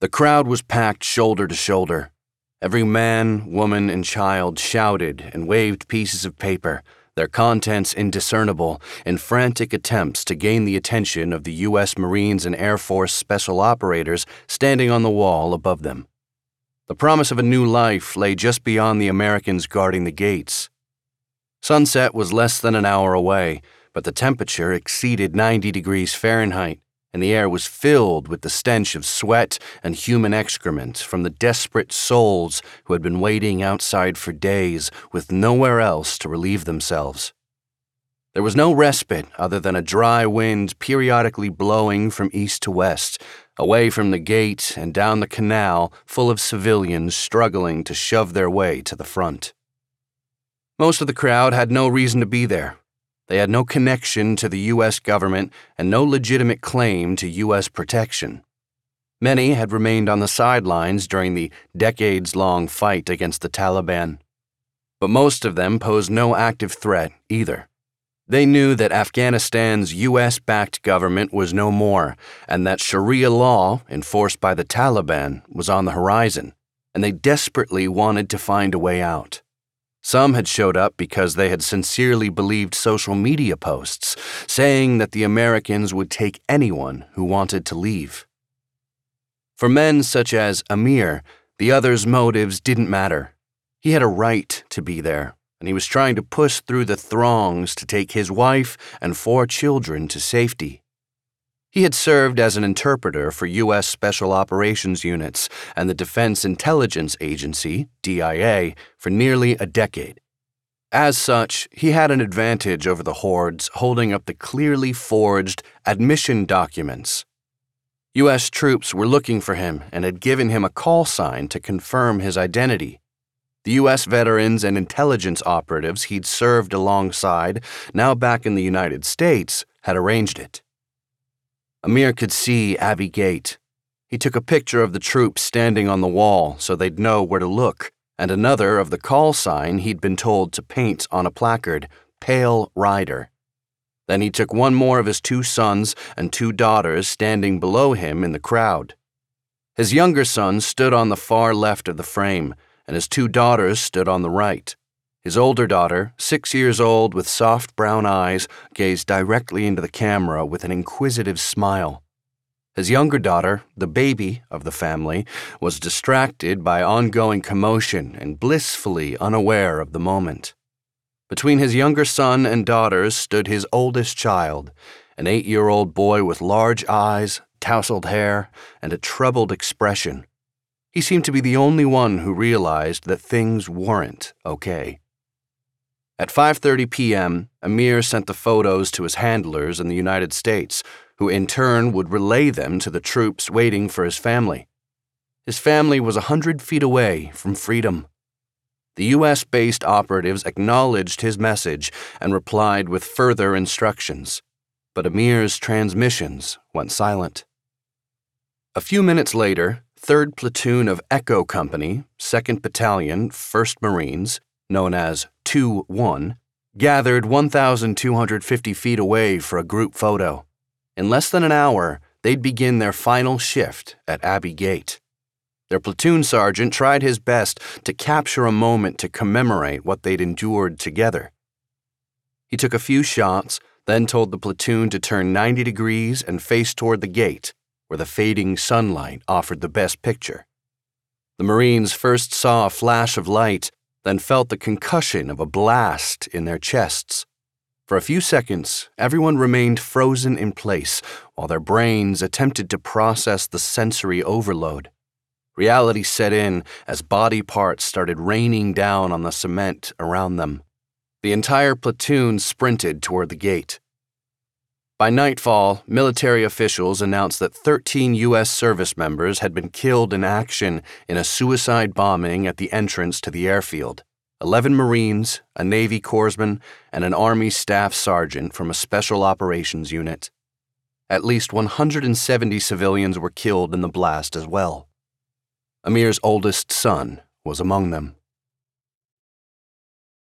The crowd was packed shoulder to shoulder. Every man, woman, and child shouted and waved pieces of paper, their contents indiscernible, in frantic attempts to gain the attention of the U.S. Marines and Air Force special operators standing on the wall above them. The promise of a new life lay just beyond the Americans guarding the gates. Sunset was less than an hour away, but the temperature exceeded 90 degrees Fahrenheit, and the air was filled with the stench of sweat and human excrement from the desperate souls who had been waiting outside for days with nowhere else to relieve themselves. There was no respite other than a dry wind periodically blowing from east to west, away from the gate and down the canal full of civilians struggling to shove their way to the front. Most of the crowd had no reason to be there. They had no connection to the U.S. government and no legitimate claim to U.S. protection. Many had remained on the sidelines during the decades long fight against the Taliban. But most of them posed no active threat either. They knew that Afghanistan's U.S. backed government was no more, and that Sharia law, enforced by the Taliban, was on the horizon, and they desperately wanted to find a way out. Some had showed up because they had sincerely believed social media posts saying that the Americans would take anyone who wanted to leave. For men such as Amir, the other's motives didn't matter. He had a right to be there, and he was trying to push through the throngs to take his wife and four children to safety. He had served as an interpreter for U.S. Special Operations Units and the Defense Intelligence Agency, DIA, for nearly a decade. As such, he had an advantage over the hordes holding up the clearly forged admission documents. U.S. troops were looking for him and had given him a call sign to confirm his identity. The U.S. veterans and intelligence operatives he'd served alongside, now back in the United States, had arranged it. Amir could see Abbey Gate. He took a picture of the troops standing on the wall so they'd know where to look, and another of the call sign he'd been told to paint on a placard Pale Rider. Then he took one more of his two sons and two daughters standing below him in the crowd. His younger son stood on the far left of the frame, and his two daughters stood on the right. His older daughter, six years old with soft brown eyes, gazed directly into the camera with an inquisitive smile. His younger daughter, the baby of the family, was distracted by ongoing commotion and blissfully unaware of the moment. Between his younger son and daughters stood his oldest child, an eight year old boy with large eyes, tousled hair, and a troubled expression. He seemed to be the only one who realized that things weren't okay. At 5:30 p.m., Amir sent the photos to his handlers in the United States, who in turn would relay them to the troops waiting for his family. His family was a hundred feet away from freedom. The U.S. based operatives acknowledged his message and replied with further instructions, but Amir's transmissions went silent. A few minutes later, 3rd Platoon of Echo Company, 2nd Battalion, 1st Marines, known as 2 1, gathered 1,250 feet away for a group photo. In less than an hour, they'd begin their final shift at Abbey Gate. Their platoon sergeant tried his best to capture a moment to commemorate what they'd endured together. He took a few shots, then told the platoon to turn 90 degrees and face toward the gate, where the fading sunlight offered the best picture. The Marines first saw a flash of light then felt the concussion of a blast in their chests. For a few seconds, everyone remained frozen in place while their brains attempted to process the sensory overload. Reality set in as body parts started raining down on the cement around them. The entire platoon sprinted toward the gate. By nightfall, military officials announced that 13 U.S. service members had been killed in action in a suicide bombing at the entrance to the airfield. 11 Marines, a Navy corpsman, and an Army staff sergeant from a special operations unit. At least 170 civilians were killed in the blast as well. Amir's oldest son was among them.